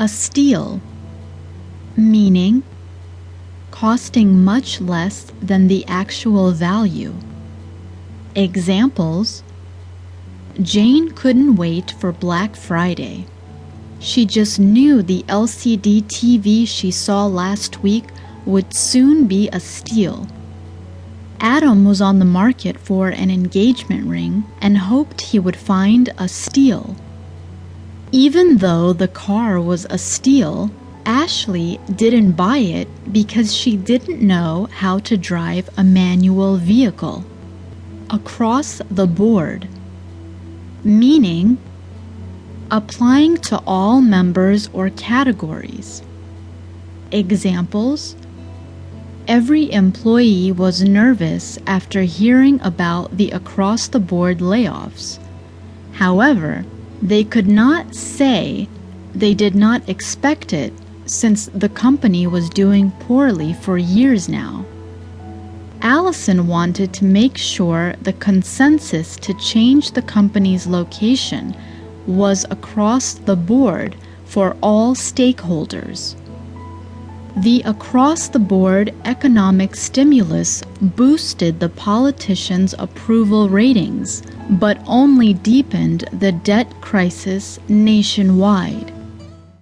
A steal, meaning costing much less than the actual value. Examples Jane couldn't wait for Black Friday. She just knew the LCD TV she saw last week would soon be a steal. Adam was on the market for an engagement ring and hoped he would find a steal. Even though the car was a steal, Ashley didn't buy it because she didn't know how to drive a manual vehicle. Across the board, meaning applying to all members or categories. Examples Every employee was nervous after hearing about the across the board layoffs. However, they could not say they did not expect it since the company was doing poorly for years now. Allison wanted to make sure the consensus to change the company's location was across the board for all stakeholders. The across the board economic stimulus boosted the politicians' approval ratings, but only deepened the debt crisis nationwide.